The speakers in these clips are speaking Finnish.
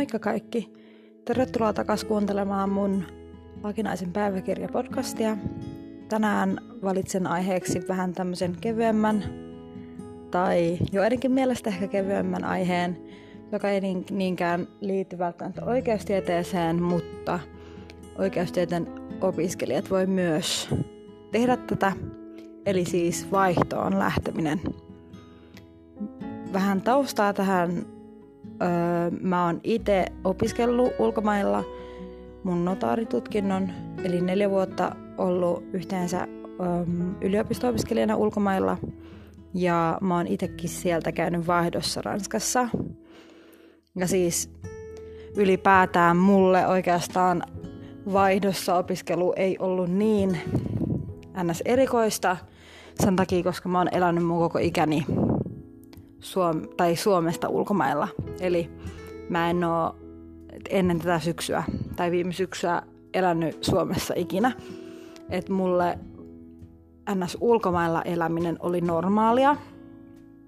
Moikka kaikki! Tervetuloa takaisin kuuntelemaan mun vakinaisen päiväkirja-podcastia. Tänään valitsen aiheeksi vähän tämmöisen kevyemmän, tai joidenkin mielestä ehkä kevyemmän aiheen, joka ei niin, niinkään liity välttämättä oikeustieteeseen, mutta oikeustieteen opiskelijat voi myös tehdä tätä, eli siis vaihtoon lähteminen. Vähän taustaa tähän Öö, mä oon itse opiskellut ulkomailla mun notaaritutkinnon, eli neljä vuotta ollut yhteensä öö, yliopisto-opiskelijana ulkomailla. Ja mä oon itsekin sieltä käynyt vaihdossa Ranskassa. Ja siis ylipäätään mulle oikeastaan vaihdossa opiskelu ei ollut niin ns. erikoista sen takia, koska mä oon elänyt mun koko ikäni Suom- tai Suomesta ulkomailla. Eli mä en oo ennen tätä syksyä tai viime syksyä elänyt Suomessa ikinä. Et mulle ns. ulkomailla eläminen oli normaalia.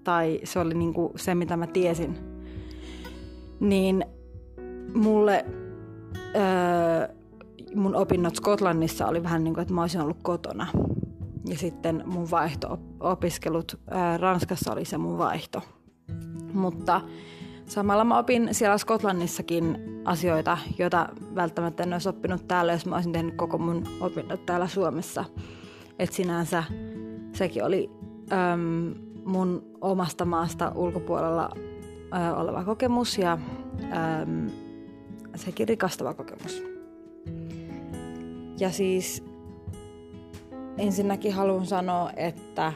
Tai se oli niinku se, mitä mä tiesin. Niin mulle öö, mun opinnot Skotlannissa oli vähän niin kuin, että mä olisin ollut kotona. Ja sitten mun vaihto-opiskelut ää, Ranskassa oli se mun vaihto. Mutta samalla mä opin siellä Skotlannissakin asioita, joita välttämättä en olisi oppinut täällä, jos mä olisin tehnyt koko mun opinnot täällä Suomessa. Et sinänsä sekin oli äm, mun omasta maasta ulkopuolella ä, oleva kokemus ja äm, sekin rikastava kokemus. Ja siis ensinnäkin haluan sanoa, että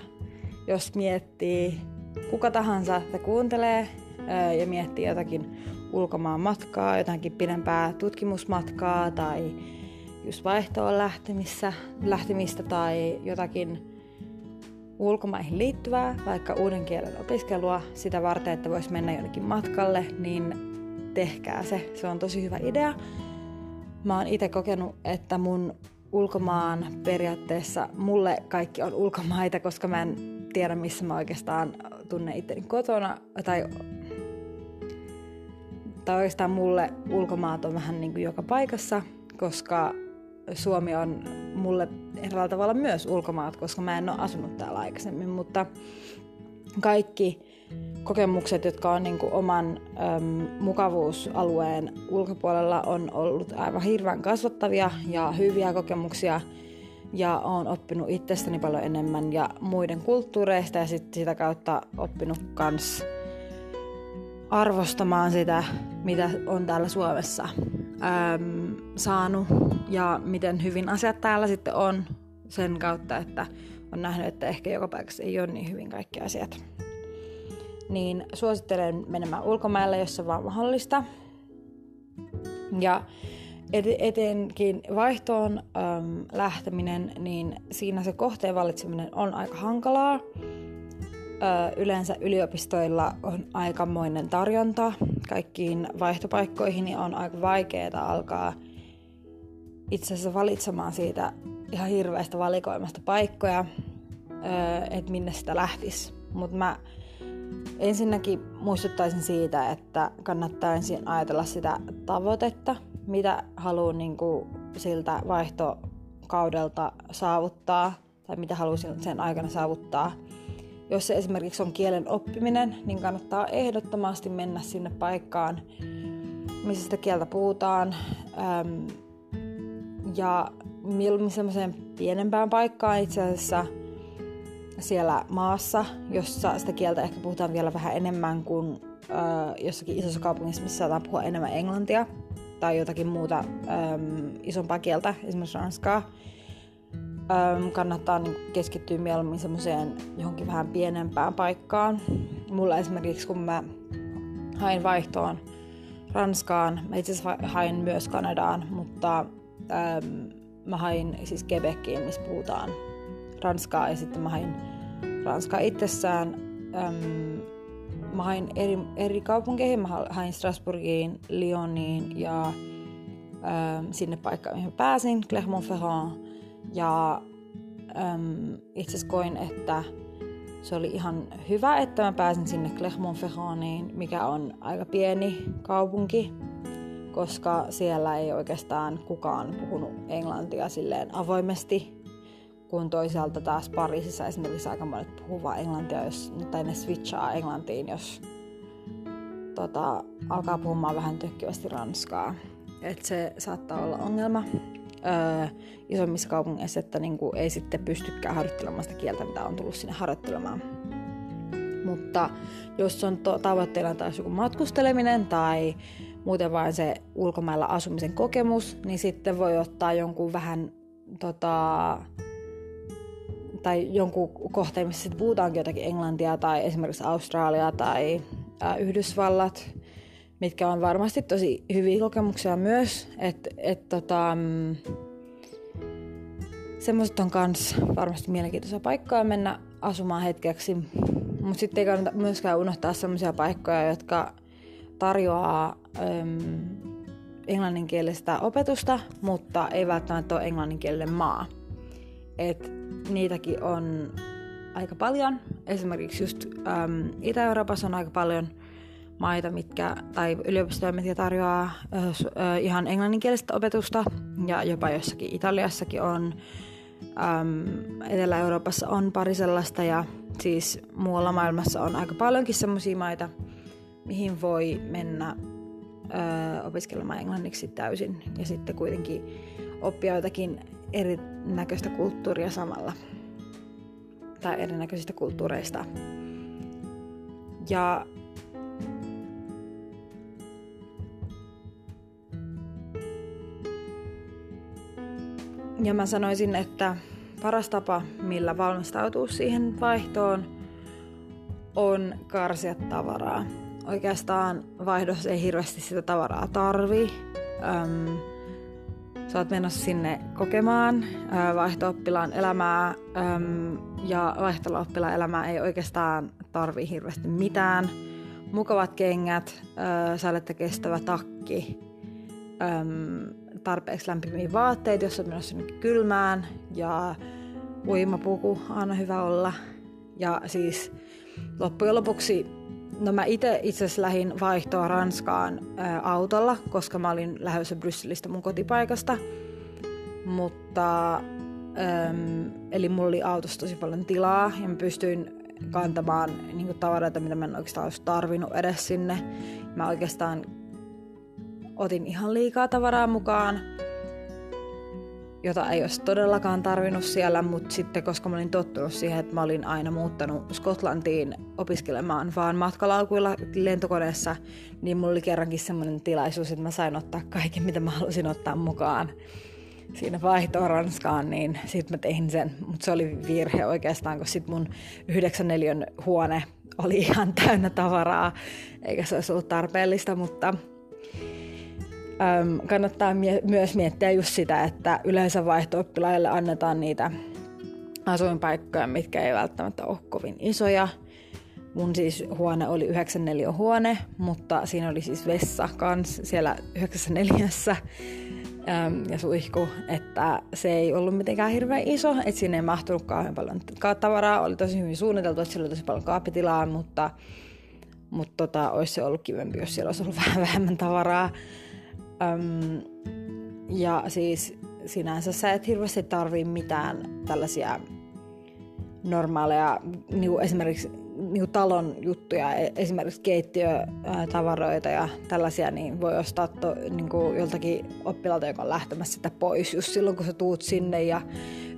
jos miettii, kuka tahansa että kuuntelee ja miettii jotakin ulkomaan matkaa, jotakin pidempää tutkimusmatkaa tai just vaihtoon lähtemissä, lähtemistä tai jotakin ulkomaihin liittyvää, vaikka uuden kielen opiskelua sitä varten, että voisi mennä jonnekin matkalle, niin tehkää se. Se on tosi hyvä idea. Mä oon itse kokenut, että mun ulkomaan periaatteessa mulle kaikki on ulkomaita, koska mä en tiedä missä mä oikeastaan tunnen itteni kotona. Tai, tai oikeastaan mulle ulkomaat on vähän niin kuin joka paikassa, koska Suomi on mulle eräällä tavalla myös ulkomaat, koska mä en ole asunut täällä aikaisemmin, mutta kaikki kokemukset, jotka on niin kuin oman äm, mukavuusalueen ulkopuolella, on ollut aivan hirveän kasvattavia ja hyviä kokemuksia. Ja olen oppinut itsestäni paljon enemmän ja muiden kulttuureista ja sit sitä kautta oppinut kans arvostamaan sitä, mitä on täällä Suomessa äm, saanut ja miten hyvin asiat täällä sitten on sen kautta, että on nähnyt, että ehkä joka paikassa ei ole niin hyvin kaikki asiat niin suosittelen menemään ulkomaille, jos se vaan mahdollista. Ja etenkin vaihtoon äm, lähteminen, niin siinä se kohteen valitseminen on aika hankalaa. Ö, yleensä yliopistoilla on aikamoinen tarjonta kaikkiin vaihtopaikkoihin, niin on aika vaikeaa alkaa itse asiassa valitsemaan siitä ihan hirveästä valikoimasta paikkoja, että minne sitä lähtisi. Mutta mä Ensinnäkin muistuttaisin siitä, että kannattaa ensin ajatella sitä tavoitetta, mitä haluaa niin kuin siltä vaihtokaudelta saavuttaa tai mitä haluaa sen aikana saavuttaa. Jos se esimerkiksi on kielen oppiminen, niin kannattaa ehdottomasti mennä sinne paikkaan, missä sitä kieltä puhutaan. Ja mieluummin semmoiseen pienempään paikkaan itse asiassa – siellä maassa, jossa sitä kieltä ehkä puhutaan vielä vähän enemmän kuin äh, jossakin isossa kaupungissa, missä saadaan puhua enemmän englantia tai jotakin muuta ähm, isompaa kieltä, esimerkiksi ranskaa. Ähm, kannattaa niin keskittyä mieluummin semmoiseen johonkin vähän pienempään paikkaan. Mulla esimerkiksi, kun mä hain vaihtoon Ranskaan, mä itse asiassa hain myös Kanadaan, mutta ähm, mä hain siis Quebeciin, missä puhutaan Ranskaa ja sitten mä hain Ranskaa itsessään. Öm, mä hain eri, eri kaupunkeihin, mä hain Strasbourgiin, Lyoniin ja öm, sinne paikkaan, mihin pääsin, Clermont-Ferrand. Ja öm, itse asiassa koin, että se oli ihan hyvä, että mä pääsin sinne Clermont-Ferrandiin, mikä on aika pieni kaupunki koska siellä ei oikeastaan kukaan puhunut englantia silleen avoimesti, kun toisaalta taas Pariisissa esimerkiksi aika monet puhuvat englantia, jos, tai ne switchaa englantiin, jos tota, alkaa puhumaan vähän tökkivästi ranskaa. Et se saattaa olla ongelma öö, isommissa kaupungeissa, että niinku ei sitten pystykään harjoittelemaan sitä kieltä, mitä on tullut sinne harjoittelemaan. Mutta jos on to- tavoitteena taas joku matkusteleminen tai muuten vain se ulkomailla asumisen kokemus, niin sitten voi ottaa jonkun vähän tota, tai jonkun kohteen, missä sitten puhutaankin jotakin englantia tai esimerkiksi Australia tai ää, Yhdysvallat, mitkä on varmasti tosi hyviä kokemuksia myös, että et, tota, mm, semmoiset on myös varmasti mielenkiintoisia paikkoja mennä asumaan hetkeksi, mutta sitten ei kannata myöskään unohtaa semmoisia paikkoja, jotka tarjoaa äm, englanninkielistä opetusta, mutta ei välttämättä ole englanninkielinen maa. Et niitäkin on aika paljon. Esimerkiksi just äm, Itä-Euroopassa on aika paljon maita, mitkä, tai yliopistoja, mitkä tarjoaa äh, ihan englanninkielistä opetusta, ja jopa jossakin Italiassakin on. Ähm, Etelä-Euroopassa on pari sellaista, ja siis muualla maailmassa on aika paljonkin sellaisia maita, mihin voi mennä opiskelemaan englanniksi täysin ja sitten kuitenkin oppia jotakin erinäköistä kulttuuria samalla tai erinäköisistä kulttuureista. Ja Ja mä sanoisin, että paras tapa, millä valmistautuu siihen vaihtoon, on karsia tavaraa. Oikeastaan vaihdossa ei hirveästi sitä tavaraa tarvi. Öm, sä oot menossa sinne kokemaan vaihto-oppilaan elämää ja vaihtooppilaan elämää ei oikeastaan tarvi hirveästi mitään. Mukavat kengät, säilettä kestävä takki, tarpeeksi lämpimiä vaatteita, jos olet menossa kylmään ja uimapuku aina hyvä olla. Ja siis loppujen lopuksi, no mä itse itse asiassa lähdin vaihtoa Ranskaan ää, autolla, koska mä olin lähdössä Brysselistä mun kotipaikasta. Mutta, äm, eli mulla oli autossa tosi paljon tilaa ja mä pystyin kantamaan niin tavaroita, mitä mä en oikeastaan olisi tarvinnut edes sinne. Mä oikeastaan otin ihan liikaa tavaraa mukaan, jota ei olisi todellakaan tarvinnut siellä, mutta sitten koska mä olin tottunut siihen, että mä olin aina muuttanut Skotlantiin opiskelemaan vaan matkalaukuilla lentokoneessa, niin mulla oli kerrankin semmoinen tilaisuus, että mä sain ottaa kaiken, mitä mä halusin ottaa mukaan siinä vaihtoa Ranskaan, niin sitten mä tein sen. Mutta se oli virhe oikeastaan, kun sitten mun 94 huone oli ihan täynnä tavaraa, eikä se olisi ollut tarpeellista, mutta Öm, kannattaa mie- myös miettiä just sitä, että yleensä vaihto annetaan niitä asuinpaikkoja, mitkä ei välttämättä ole kovin isoja. Mun siis huone oli 94 huone, mutta siinä oli siis vessa kans siellä 94 äm, ja suihku, että se ei ollut mitenkään hirveän iso, että sinne ei mahtunut kauhean paljon tavaraa, oli tosi hyvin suunniteltu, että siellä oli tosi paljon kaapitilaa, mutta, mutta tota, olisi se ollut kivempi, jos siellä olisi ollut vähän vähemmän tavaraa. Öm, ja siis sinänsä sä et hirveästi tarvii mitään tällaisia normaaleja, niin kuin esimerkiksi niin kuin talon juttuja, e, esimerkiksi keittiötavaroita ja tällaisia, niin voi ostaa to, niin kuin joltakin oppilaalta, joka on lähtemässä sitä pois just silloin, kun sä tuut sinne. Ja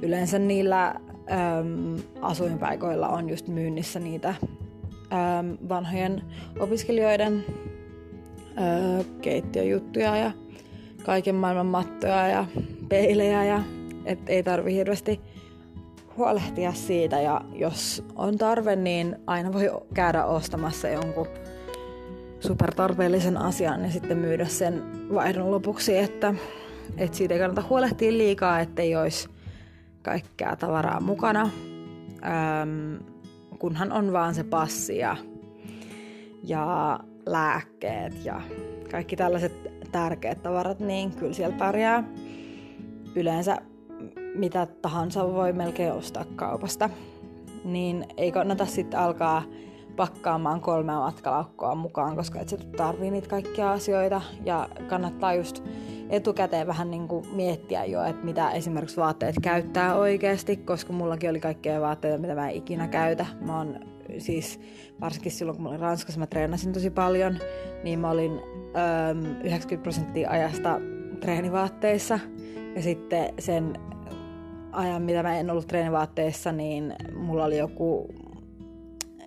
yleensä niillä äm, asuinpaikoilla on just myynnissä niitä äm, vanhojen opiskelijoiden öö, keittiöjuttuja ja kaiken maailman mattoja ja peilejä ja et ei tarvi hirveästi huolehtia siitä. Ja jos on tarve, niin aina voi käydä ostamassa jonkun supertarpeellisen asian ja sitten myydä sen vaihdon lopuksi, että, että siitä ei kannata huolehtia liikaa, ettei olisi kaikkea tavaraa mukana, öm, kunhan on vaan se passi ja, ja lääkkeet ja kaikki tällaiset tärkeät tavarat, niin kyllä siellä pärjää. Yleensä mitä tahansa voi melkein ostaa kaupasta. Niin ei kannata sitten alkaa pakkaamaan kolme matkalaukkoa mukaan, koska et sä tarvii niitä kaikkia asioita. Ja kannattaa just etukäteen vähän niin kuin miettiä jo, että mitä esimerkiksi vaatteet käyttää oikeasti, koska mullakin oli kaikkea vaatteita, mitä mä en ikinä käytä. Mä oon siis varsinkin silloin, kun mä olin Ranskassa, mä treenasin tosi paljon, niin mä olin öö, 90 prosenttia ajasta treenivaatteissa. Ja sitten sen ajan, mitä mä en ollut treenivaatteissa, niin mulla oli joku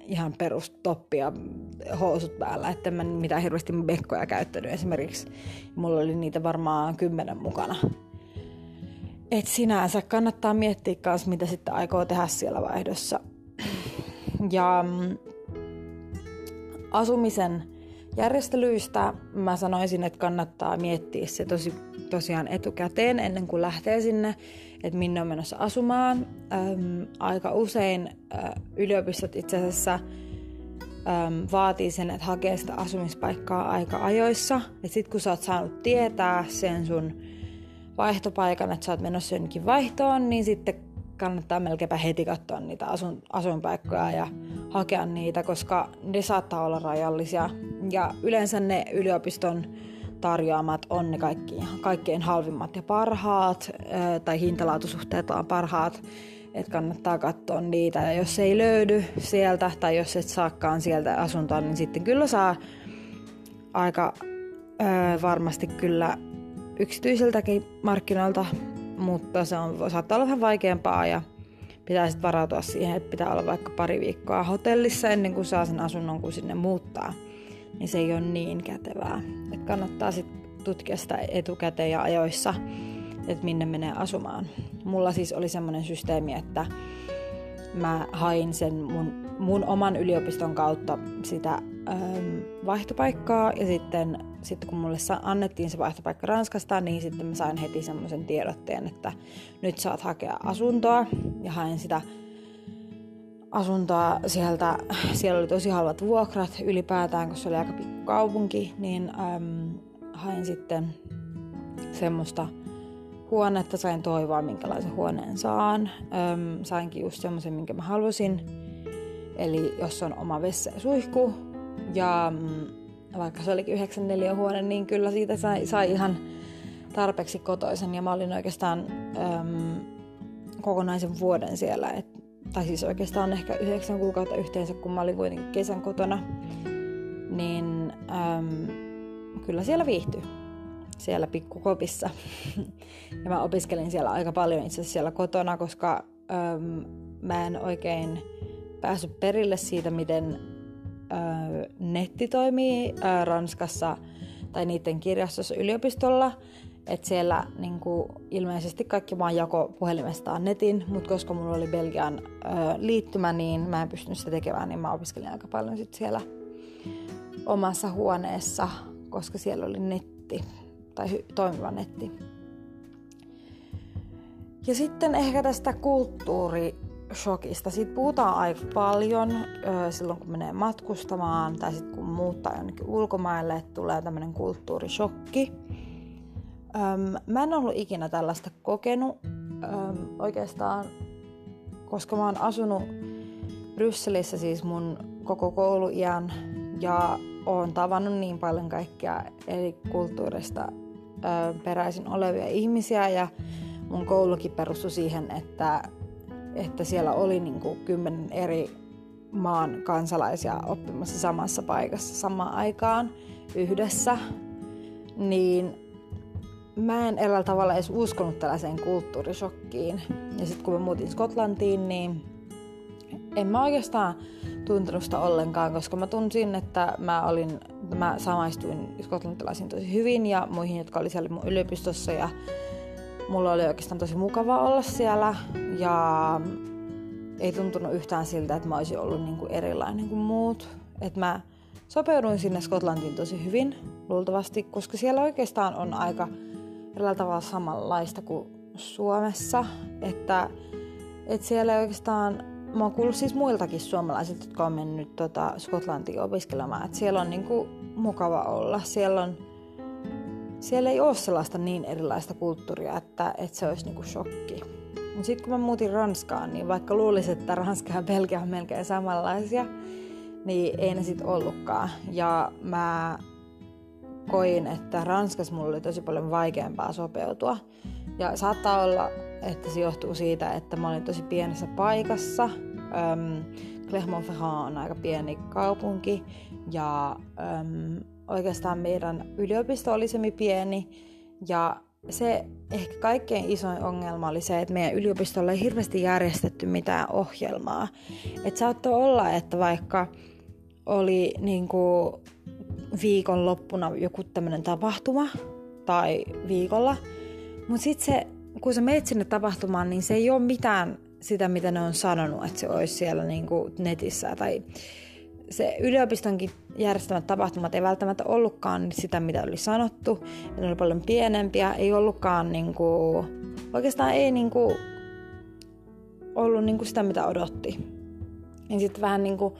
ihan perustoppi ja housut päällä, että mä mitään hirveästi bekkoja käyttänyt esimerkiksi. Mulla oli niitä varmaan kymmenen mukana. Et sinänsä kannattaa miettiä myös, mitä sitten aikoo tehdä siellä vaihdossa. Ja mm, asumisen järjestelyistä mä sanoisin, että kannattaa miettiä se tosi, tosiaan etukäteen ennen kuin lähtee sinne, että minne on menossa asumaan. Öm, aika usein ö, yliopistot itse asiassa öm, vaatii sen, että hakee sitä asumispaikkaa aika ajoissa. Et sit kun sä oot saanut tietää sen sun vaihtopaikan, että sä oot menossa jonnekin vaihtoon, niin sitten kannattaa melkeinpä heti katsoa niitä asun, asuinpaikkoja ja hakea niitä, koska ne saattaa olla rajallisia. Ja yleensä ne yliopiston tarjoamat on ne kaikki, kaikkein halvimmat ja parhaat, tai hintalaatusuhteet on parhaat, että kannattaa katsoa niitä. Ja jos ei löydy sieltä, tai jos et saakaan sieltä asuntoa, niin sitten kyllä saa aika varmasti kyllä yksityisiltäkin markkinoilta mutta se on, saattaa olla vähän vaikeampaa ja pitää sitten varautua siihen, että pitää olla vaikka pari viikkoa hotellissa ennen kuin saa sen asunnon, kun sinne muuttaa. Niin se ei ole niin kätevää. Et kannattaa sitten tutkia sitä etukäteen ja ajoissa, että minne menee asumaan. Mulla siis oli semmoinen systeemi, että mä hain sen mun, mun oman yliopiston kautta sitä ähm, vaihtopaikkaa ja sitten, sitten kun mulle annettiin se vaihtopaikka Ranskasta, niin sitten mä sain heti semmoisen tiedotteen, että nyt saat hakea asuntoa ja hain sitä asuntoa sieltä, siellä oli tosi halvat vuokrat ylipäätään, koska se oli aika pikku kaupunki, niin ähm, hain sitten semmoista huonetta, sain toivoa minkälaisen huoneen saan. Ähm, sainkin just semmoisen, minkä mä halusin. Eli jos on oma vessa ja suihku, ja mm, vaikka se olikin 94 huone, niin kyllä siitä sai, sai ihan tarpeeksi kotoisen. Ja mä olin oikeastaan äm, kokonaisen vuoden siellä. Et, tai siis oikeastaan ehkä yhdeksän kuukautta yhteensä, kun mä olin kuitenkin kesän kotona. Niin äm, kyllä siellä viihtyi siellä pikkukopissa. ja mä opiskelin siellä aika paljon itse asiassa siellä kotona, koska äm, mä en oikein päässyt perille siitä, miten netti toimii Ranskassa tai niiden kirjastossa yliopistolla. Että siellä niin ilmeisesti kaikki vaan jako puhelimestaan netin, mutta koska mulla oli Belgian ö, liittymä, niin mä en pystynyt sitä tekemään, niin mä opiskelin aika paljon sit siellä omassa huoneessa, koska siellä oli netti tai hy- toimiva netti. Ja sitten ehkä tästä kulttuuri shokista. Siitä puhutaan aika paljon silloin, kun menee matkustamaan tai sitten kun muuttaa jonnekin ulkomaille, että tulee tämmöinen kulttuurishokki. Mä en ollut ikinä tällaista kokenut oikeastaan, koska mä oon asunut Brysselissä siis mun koko kouluiän ja oon tavannut niin paljon kaikkia eri kulttuurista peräisin olevia ihmisiä ja mun koulukin perustui siihen, että että siellä oli niin kuin kymmenen eri maan kansalaisia oppimassa samassa paikassa samaan aikaan yhdessä, niin mä en eräällä tavalla edes uskonut tällaiseen kulttuurishokkiin. Ja sitten kun mä muutin Skotlantiin, niin en mä oikeastaan tuntenut sitä ollenkaan, koska mä tunsin, että mä, olin, mä samaistuin skotlantilaisiin tosi hyvin ja muihin, jotka oli siellä mun yliopistossa ja mulla oli oikeastaan tosi mukava olla siellä ja ei tuntunut yhtään siltä, että mä olisin ollut niin kuin erilainen kuin muut. Et mä sopeuduin sinne Skotlantiin tosi hyvin, luultavasti, koska siellä oikeastaan on aika erillä tavalla samanlaista kuin Suomessa. Että, että siellä oikeastaan, mä oon kuullut siis muiltakin suomalaisilta, jotka on mennyt tota Skotlantiin opiskelemaan, että siellä on niin kuin mukava olla. Siellä on siellä ei ole sellaista niin erilaista kulttuuria, että, että se olisi niinku shokki. Mutta sitten kun mä muutin Ranskaan, niin vaikka luulisin, että Ranska ja Belgia on melkein samanlaisia, niin ei ne sitten ollutkaan. Ja mä koin, että Ranskassa mulla oli tosi paljon vaikeampaa sopeutua. Ja saattaa olla, että se johtuu siitä, että mä olin tosi pienessä paikassa. Öm, Clermont-Ferrand on aika pieni kaupunki ja öm, oikeastaan meidän yliopisto oli pieni ja se ehkä kaikkein isoin ongelma oli se, että meidän yliopistolla ei hirveästi järjestetty mitään ohjelmaa. Että saattoi olla, että vaikka oli niin kuin viikonloppuna joku tämmöinen tapahtuma tai viikolla, mutta sitten se, kun sä meet sinne tapahtumaan, niin se ei ole mitään sitä, mitä ne on sanonut, että se olisi siellä niin kuin netissä tai se yliopistonkin järjestämät tapahtumat ei välttämättä ollutkaan sitä, mitä oli sanottu. Ne oli paljon pienempiä, ei ollutkaan niin kuin, oikeastaan ei niin kuin, ollut niin kuin sitä, mitä odotti. Niin sitten vähän niin kuin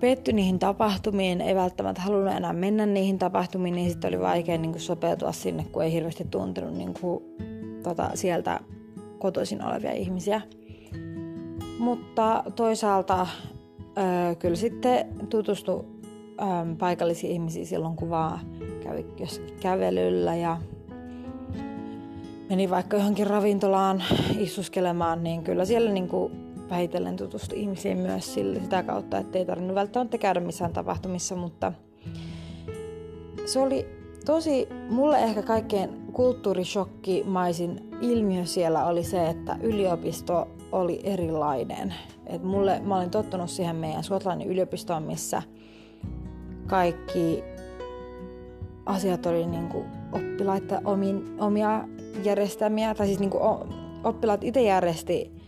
petty niihin tapahtumiin, ei välttämättä halunnut enää mennä niihin tapahtumiin, niin sitten oli vaikea niin kuin sopeutua sinne, kun ei hirveästi tuntenut niin kuin, tota, sieltä kotoisin olevia ihmisiä. Mutta toisaalta öö, kyllä sitten tutustu öö, paikallisiin ihmisiin silloin, kun vaan kävi jossakin kävelyllä ja meni vaikka johonkin ravintolaan istuskelemaan, niin kyllä siellä niin kuin vähitellen tutustui ihmisiin myös sille, sitä kautta, että ei tarvinnut välttämättä käydä missään tapahtumissa, mutta se oli tosi, mulle ehkä kaikkein kulttuurishokkimaisin ilmiö siellä oli se, että yliopisto oli erilainen. Et mulle, mä olin tottunut siihen meidän Skotlannin yliopistoon, missä kaikki asiat oli niinku oppilaita omin, omia järjestämiä, tai siis niinku oppilaat itse järjesti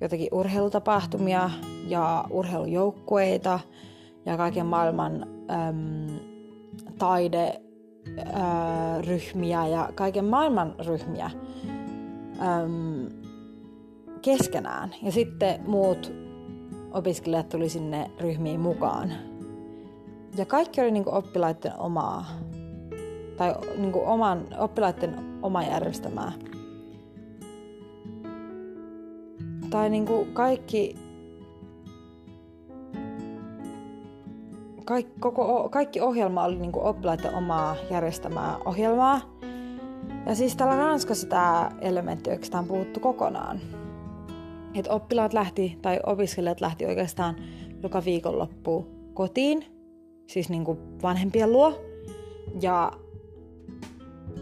jotakin urheilutapahtumia ja urheilujoukkueita ja kaiken maailman äm, taideryhmiä ja kaiken maailman ryhmiä keskenään. Ja sitten muut opiskelijat tuli sinne ryhmiin mukaan. Ja kaikki oli niinku oppilaiden omaa, tai niinku oman, oppilaiden oma järjestämää. Tai niinku kaikki, kaikki, koko, kaikki ohjelma oli niinku oppilaiden omaa järjestämää ohjelmaa. Ja siis täällä Ranskassa tämä elementti oikeastaan puuttu kokonaan. Et oppilaat lähti, tai opiskelijat lähti oikeastaan joka viikonloppu kotiin, siis niinku vanhempien luo. Ja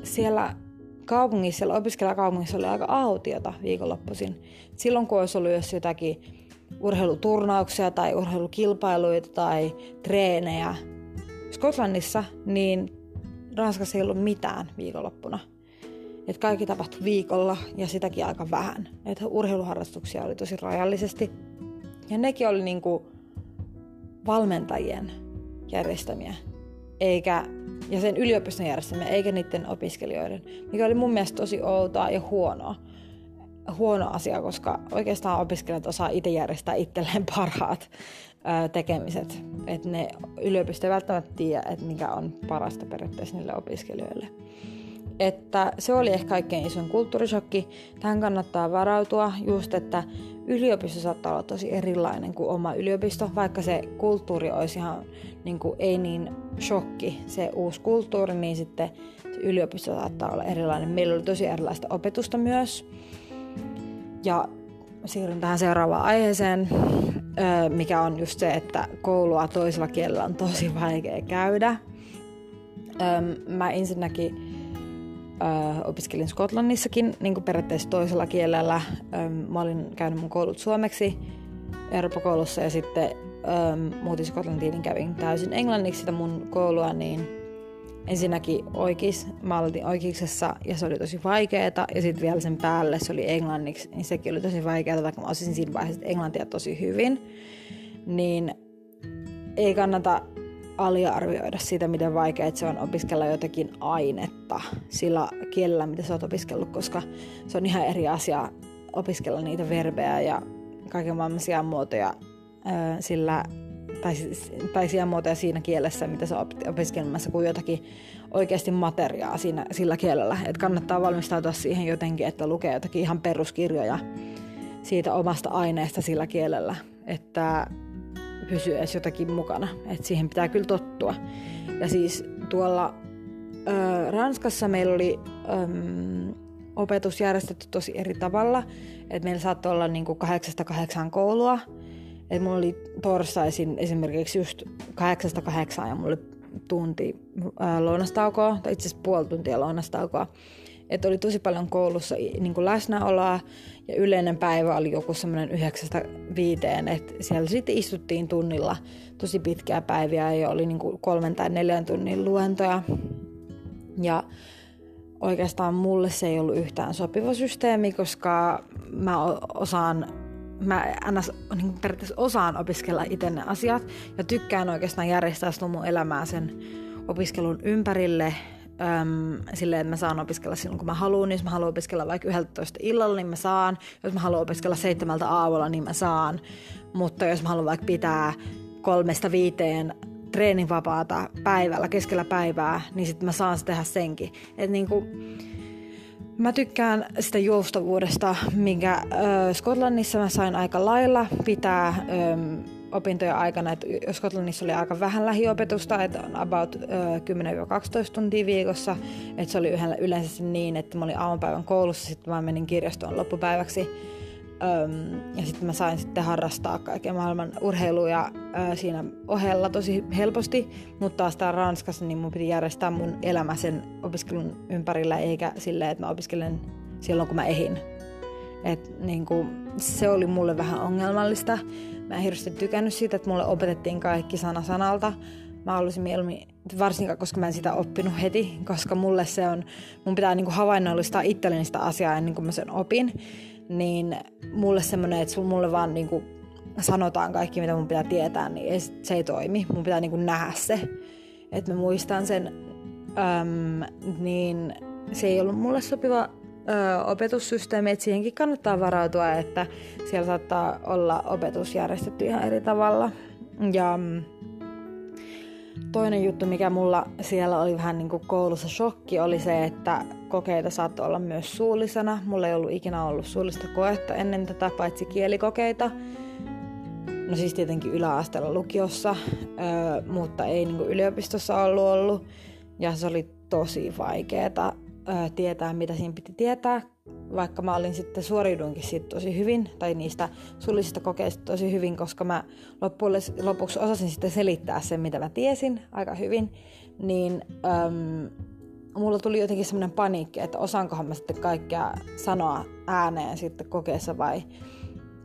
siellä kaupungissa, siellä opiskelijakaupungissa oli aika autiota viikonloppuisin. Silloin kun olisi ollut jos jotakin urheiluturnauksia tai urheilukilpailuita tai treenejä Skotlannissa, niin Ranskassa ei ollut mitään viikonloppuna. Et kaikki tapahtui viikolla ja sitäkin aika vähän. Et urheiluharrastuksia oli tosi rajallisesti. Ja nekin oli niinku valmentajien järjestämiä, eikä ja sen yliopiston järjestämiä, eikä niiden opiskelijoiden, mikä oli mun mielestä tosi outoa ja huonoa. Huono asia, koska oikeastaan opiskelijat osaa itse järjestää itselleen parhaat tekemiset. Että ne yliopisto ei välttämättä tiedä, että mikä on parasta periaatteessa niille opiskelijoille. Että se oli ehkä kaikkein isoin kulttuurishokki. Tähän kannattaa varautua just, että yliopisto saattaa olla tosi erilainen kuin oma yliopisto, vaikka se kulttuuri olisi ihan niin kuin, ei niin shokki, se uusi kulttuuri, niin sitten se yliopisto saattaa olla erilainen. Meillä oli tosi erilaista opetusta myös. Ja siirryn tähän seuraavaan aiheeseen, mikä on just se, että koulua toisella kielellä on tosi vaikea käydä. Mä ensinnäkin opiskelin Skotlannissakin niin kuin periaatteessa toisella kielellä. Mä olin käynyt mun koulut suomeksi Euroopan koulussa ja sitten ö, muutin Skotlantiin, niin kävin täysin englanniksi sitä mun koulua, niin ensinnäkin oikeis, mä aloitin oikeiksessa ja se oli tosi vaikeeta ja sitten vielä sen päälle se oli englanniksi, niin sekin oli tosi vaikeaa, vaikka mä osasin siinä vaiheessa englantia tosi hyvin. Niin ei kannata aliarvioida sitä, miten vaikea se on opiskella jotakin ainetta sillä kielellä, mitä sä oot opiskellut, koska se on ihan eri asia opiskella niitä verbejä ja kaiken maailman sijamuotoja sillä, tai, tai sijamuotoja siinä kielessä, mitä sä oot opiskelemassa, kuin jotakin oikeasti materiaa siinä, sillä kielellä. Et kannattaa valmistautua siihen jotenkin, että lukee jotakin ihan peruskirjoja siitä omasta aineesta sillä kielellä. Että pysyä edes jotakin mukana. Et siihen pitää kyllä tottua. Ja siis tuolla ö, Ranskassa meillä oli ö, opetus järjestetty tosi eri tavalla. Et meillä saattoi olla niinku kahdeksasta kahdeksaan koulua. Et mulla oli torstaisin esimerkiksi just kahdeksasta kahdeksaan ja mulla oli tunti lounastaukoa, tai itse asiassa puoli tuntia lounastaukoa. Että oli tosi paljon koulussa niin kuin läsnäoloa ja yleinen päivä oli joku semmoinen yhdeksästä viiteen, että siellä sitten istuttiin tunnilla tosi pitkiä päiviä ja oli niin kuin kolmen tai neljän tunnin luentoja. Ja oikeastaan mulle se ei ollut yhtään sopiva systeemi, koska mä osaan mä ns. Niin periaatteessa osaan opiskella itse ne asiat ja tykkään oikeastaan järjestää mun elämää sen opiskelun ympärille Öm, silleen, että mä saan opiskella silloin, kun mä haluan. Jos mä haluan opiskella vaikka 11 illalla, niin mä saan. Jos mä haluan opiskella seitsemältä aamulla, niin mä saan. Mutta jos mä haluan vaikka pitää kolmesta viiteen treeninvapaata päivällä, keskellä päivää, niin sitten mä saan tehdä senkin. Et niinku, Mä tykkään sitä joustavuudesta, minkä ö, Skotlannissa mä sain aika lailla pitää ö, opintojen aikana. Et Skotlannissa oli aika vähän lähiopetusta, että on about ö, 10-12 tuntia viikossa. Et se oli yleensä niin, että mä olin aamupäivän koulussa, sitten mä menin kirjastoon loppupäiväksi ja sitten mä sain sitten harrastaa kaiken maailman urheiluja siinä ohella tosi helposti, mutta taas täällä Ranskassa niin mun piti järjestää mun elämä sen opiskelun ympärillä, eikä silleen, että mä opiskelen silloin kun mä ehin. Et, niin kuin, se oli mulle vähän ongelmallista. Mä en hirveästi tykännyt siitä, että mulle opetettiin kaikki sana sanalta. Mä haluaisin mieluummin, varsinkaan koska mä en sitä oppinut heti, koska mulle se on, mun pitää niin kuin havainnollistaa itselleni sitä asiaa ennen kuin mä sen opin niin mulle semmoinen, että mulle vaan niinku sanotaan kaikki, mitä mun pitää tietää, niin se ei toimi. Mun pitää niinku nähdä se, että mä muistan sen. Öm, niin se ei ollut mulle sopiva ö, opetussysteemi, että siihenkin kannattaa varautua, että siellä saattaa olla opetus järjestetty ihan eri tavalla. Ja mm, toinen juttu, mikä mulla siellä oli vähän niin kuin koulussa shokki, oli se, että kokeita saattoi olla myös suullisena. Mulla ei ollut ikinä ollut suullista koetta ennen tätä, paitsi kielikokeita. No siis tietenkin yläasteella lukiossa, öö, mutta ei niin kuin yliopistossa ollut ollut. Ja se oli tosi vaikeaa öö, tietää, mitä siinä piti tietää, vaikka mä olin sitten suoriudunkin siitä tosi hyvin, tai niistä suullisista kokeista tosi hyvin, koska mä lopuksi osasin sitten selittää sen, mitä mä tiesin aika hyvin, niin äm, mulla tuli jotenkin semmoinen paniikki, että osaankohan mä sitten kaikkea sanoa ääneen sitten kokeessa vai,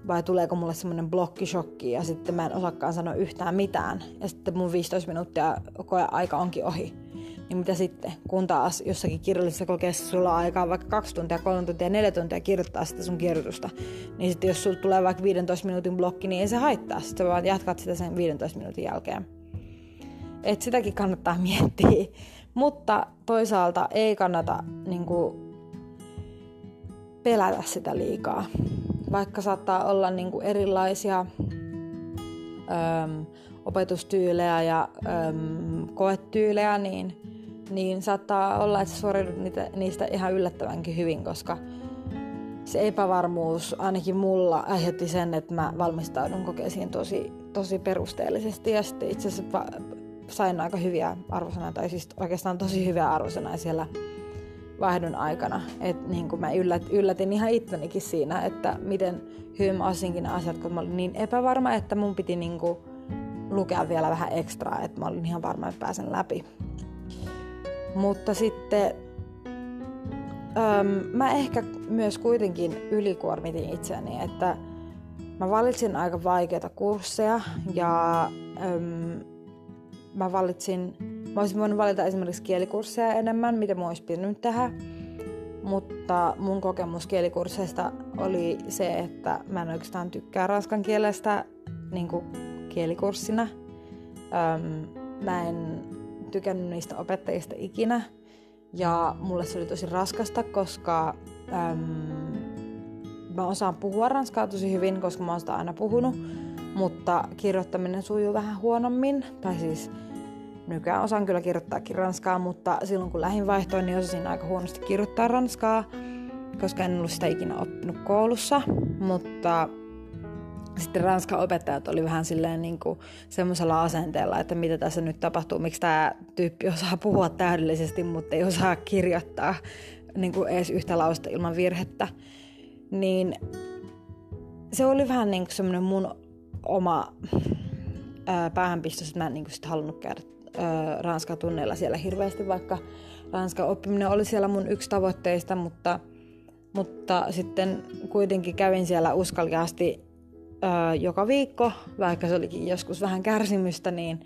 vai tuleeko mulle semmoinen blokkishokki ja sitten mä en osaakaan sanoa yhtään mitään. Ja sitten mun 15 minuuttia koe aika onkin ohi niin mitä sitten? Kun taas jossakin kirjallisessa kokeessa sulla on aikaa vaikka kaksi tuntia, kolme tuntia, neljä tuntia kirjoittaa sitä sun kirjoitusta, niin sitten jos sulla tulee vaikka 15 minuutin blokki, niin ei se haittaa. Sitten vaan jatkat sitä sen 15 minuutin jälkeen. Et sitäkin kannattaa miettiä. Mutta toisaalta ei kannata niin kuin, pelätä sitä liikaa. Vaikka saattaa olla niin kuin, erilaisia öm, opetustyylejä ja öm, koetyylejä, niin niin saattaa olla, että suoriudut niitä, niistä ihan yllättävänkin hyvin, koska se epävarmuus ainakin mulla aiheutti sen, että mä valmistaudun kokeisiin tosi, tosi perusteellisesti ja sitten itse asiassa sain aika hyviä arvosanoja, tai siis oikeastaan tosi hyviä arvosanoja siellä vaihdon aikana. Et niin kuin mä yllät, yllätin ihan ittenikin siinä, että miten hyvin mä osinkin asiat, kun mä olin niin epävarma, että mun piti niin kuin lukea vielä vähän ekstraa, että mä olin ihan varma, että pääsen läpi. Mutta sitten äm, mä ehkä myös kuitenkin ylikuormitin itseäni, että mä valitsin aika vaikeita kursseja ja äm, mä valitsin, mä olisin voinut valita esimerkiksi kielikursseja enemmän, mitä mä olisi pitänyt tehdä. Mutta mun kokemus kielikursseista oli se, että mä en oikeastaan tykkää ranskan kielestä niin kuin kielikurssina. Öm, mä en tykännyt niistä opettajista ikinä. Ja mulle se oli tosi raskasta, koska äm, mä osaan puhua ranskaa tosi hyvin, koska mä oon sitä aina puhunut. Mutta kirjoittaminen sujuu vähän huonommin. Tai siis nykyään osaan kyllä kirjoittaakin ranskaa, mutta silloin kun lähin vaihtoon, niin osasin aika huonosti kirjoittaa ranskaa, koska en ollut sitä ikinä oppinut koulussa. Mutta sitten Ranskan opettajat oli vähän silleen niin kuin semmoisella asenteella, että mitä tässä nyt tapahtuu, miksi tämä tyyppi osaa puhua täydellisesti, mutta ei osaa kirjoittaa niin kuin edes yhtä lausta ilman virhettä. Niin se oli vähän niin kuin semmoinen mun oma ää, että mä en niin kuin sit halunnut käydä Ranskan tunneilla siellä hirveästi, vaikka Ranskan oppiminen oli siellä mun yksi tavoitteista, mutta, mutta sitten kuitenkin kävin siellä uskaliaasti joka viikko, vaikka se olikin joskus vähän kärsimystä, niin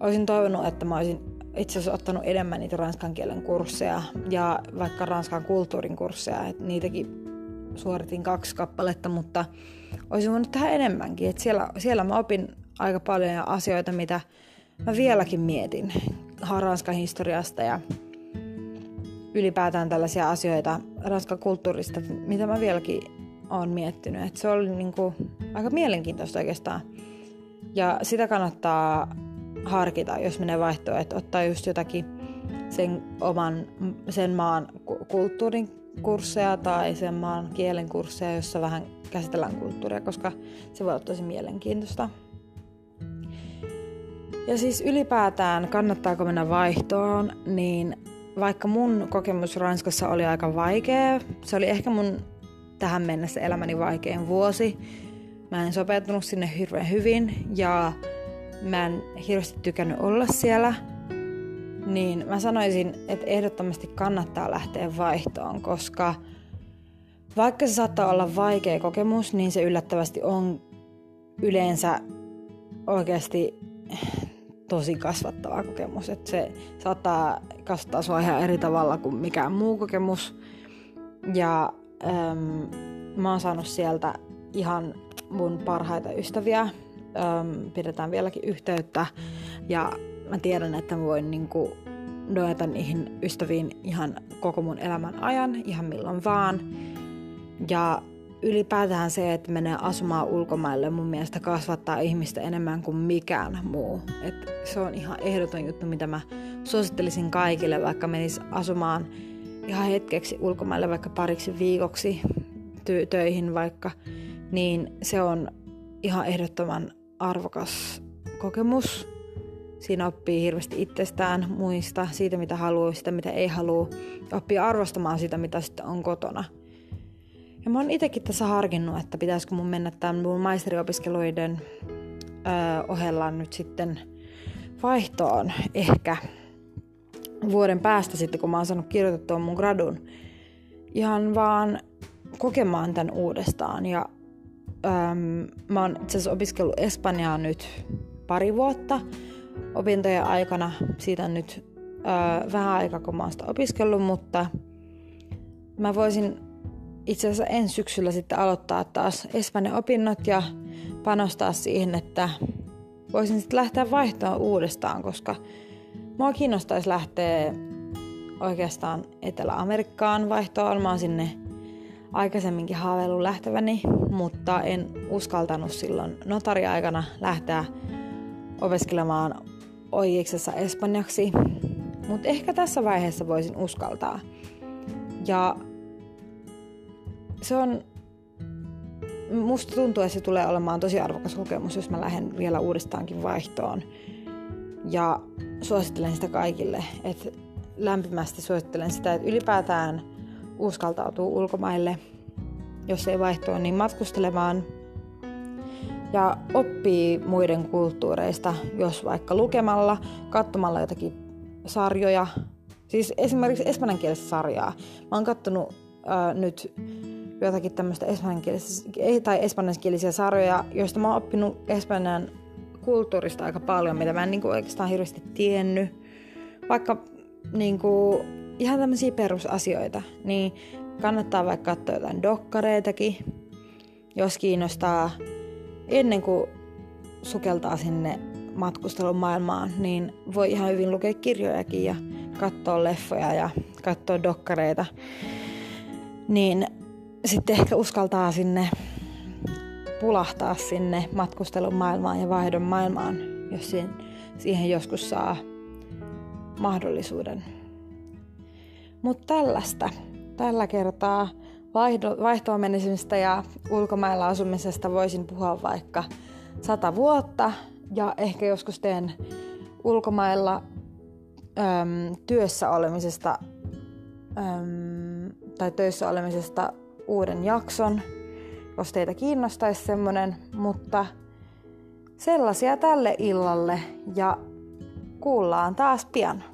olisin toivonut, että mä olisin itse asiassa ottanut enemmän niitä ranskan kielen kursseja ja vaikka ranskan kulttuurin kursseja, että niitäkin suoritin kaksi kappaletta, mutta olisin voinut tehdä enemmänkin. Et siellä, siellä mä opin aika paljon asioita, mitä mä vieläkin mietin Ranskan historiasta ja ylipäätään tällaisia asioita Ranskan kulttuurista, mitä mä vieläkin oon miettinyt. Et se oli niinku aika mielenkiintoista oikeastaan. Ja sitä kannattaa harkita, jos menee vaihtoon, että ottaa just jotakin sen oman, sen maan kulttuurin kursseja tai sen maan kielen kursseja, jossa vähän käsitellään kulttuuria, koska se voi olla tosi mielenkiintoista. Ja siis ylipäätään kannattaako mennä vaihtoon, niin vaikka mun kokemus Ranskassa oli aika vaikea, se oli ehkä mun tähän mennessä elämäni vaikein vuosi. Mä en sopeutunut sinne hirveän hyvin ja mä en hirveästi tykännyt olla siellä. Niin mä sanoisin, että ehdottomasti kannattaa lähteä vaihtoon, koska vaikka se saattaa olla vaikea kokemus, niin se yllättävästi on yleensä oikeasti tosi kasvattava kokemus. Että se saattaa kasvattaa sua ihan eri tavalla kuin mikään muu kokemus. Ja äm, mä oon saanut sieltä ihan mun parhaita ystäviä. Äm, pidetään vieläkin yhteyttä ja mä tiedän, että mä voin niinku nojata niihin ystäviin ihan koko mun elämän ajan, ihan milloin vaan. Ja ylipäätään se, että menee asumaan ulkomaille mun mielestä kasvattaa ihmistä enemmän kuin mikään muu. Et se on ihan ehdoton juttu, mitä mä suosittelisin kaikille, vaikka menis asumaan ihan hetkeksi ulkomaille vaikka pariksi viikoksi ty- töihin vaikka, niin se on ihan ehdottoman arvokas kokemus. Siinä oppii hirveästi itsestään, muista, siitä mitä haluaa, sitä mitä ei halua. Oppii arvostamaan sitä, mitä sitten on kotona – ja mä oon itekin tässä harkinnut, että pitäisikö mun mennä tämän mun maisteriopiskeluiden öö, ohella nyt sitten vaihtoon ehkä vuoden päästä sitten, kun mä oon saanut kirjoitettua mun gradun. Ihan vaan kokemaan tämän uudestaan. Ja öm, mä oon itse asiassa opiskellut Espanjaa nyt pari vuotta opintojen aikana. Siitä on nyt öö, vähän aikaa, kun mä oon sitä opiskellut, mutta mä voisin itse asiassa ensi syksyllä sitten aloittaa taas Espanjan opinnot ja panostaa siihen, että voisin sitten lähteä vaihtoon uudestaan, koska mua kiinnostaisi lähteä oikeastaan Etelä-Amerikkaan vaihtoon. Mä sinne aikaisemminkin haaveillut lähteväni, mutta en uskaltanut silloin notariaikana lähteä opiskelemaan oijiksessa espanjaksi. Mutta ehkä tässä vaiheessa voisin uskaltaa. Ja se on, musta tuntuu, että se tulee olemaan tosi arvokas kokemus, jos mä lähden vielä uudestaankin vaihtoon. Ja suosittelen sitä kaikille, että lämpimästi suosittelen sitä, että ylipäätään uskaltautuu ulkomaille, jos ei vaihtoa, niin matkustelemaan ja oppii muiden kulttuureista, jos vaikka lukemalla, katsomalla jotakin sarjoja. Siis esimerkiksi espanjankielistä sarjaa. Mä oon kattonut äh, nyt jotakin tämmöistä espanjankielisiä, tai espanjankielisiä sarjoja, joista mä oon oppinut espanjan kulttuurista aika paljon, mitä mä en niin kuin oikeastaan hirveästi tiennyt. Vaikka niin kuin, ihan tämmöisiä perusasioita, niin kannattaa vaikka katsoa jotain dokkareitakin, jos kiinnostaa ennen kuin sukeltaa sinne matkustelun maailmaan, niin voi ihan hyvin lukea kirjojakin ja katsoa leffoja ja katsoa dokkareita. Niin sitten ehkä uskaltaa sinne pulahtaa sinne matkustelun maailmaan ja vaihdon maailmaan, jos siihen, joskus saa mahdollisuuden. Mutta tällaista tällä kertaa vaihtoon menemisestä ja ulkomailla asumisesta voisin puhua vaikka sata vuotta ja ehkä joskus teen ulkomailla äm, työssä olemisesta äm, tai töissä olemisesta uuden jakson, jos teitä kiinnostaisi semmonen, mutta sellaisia tälle illalle ja kuullaan taas pian.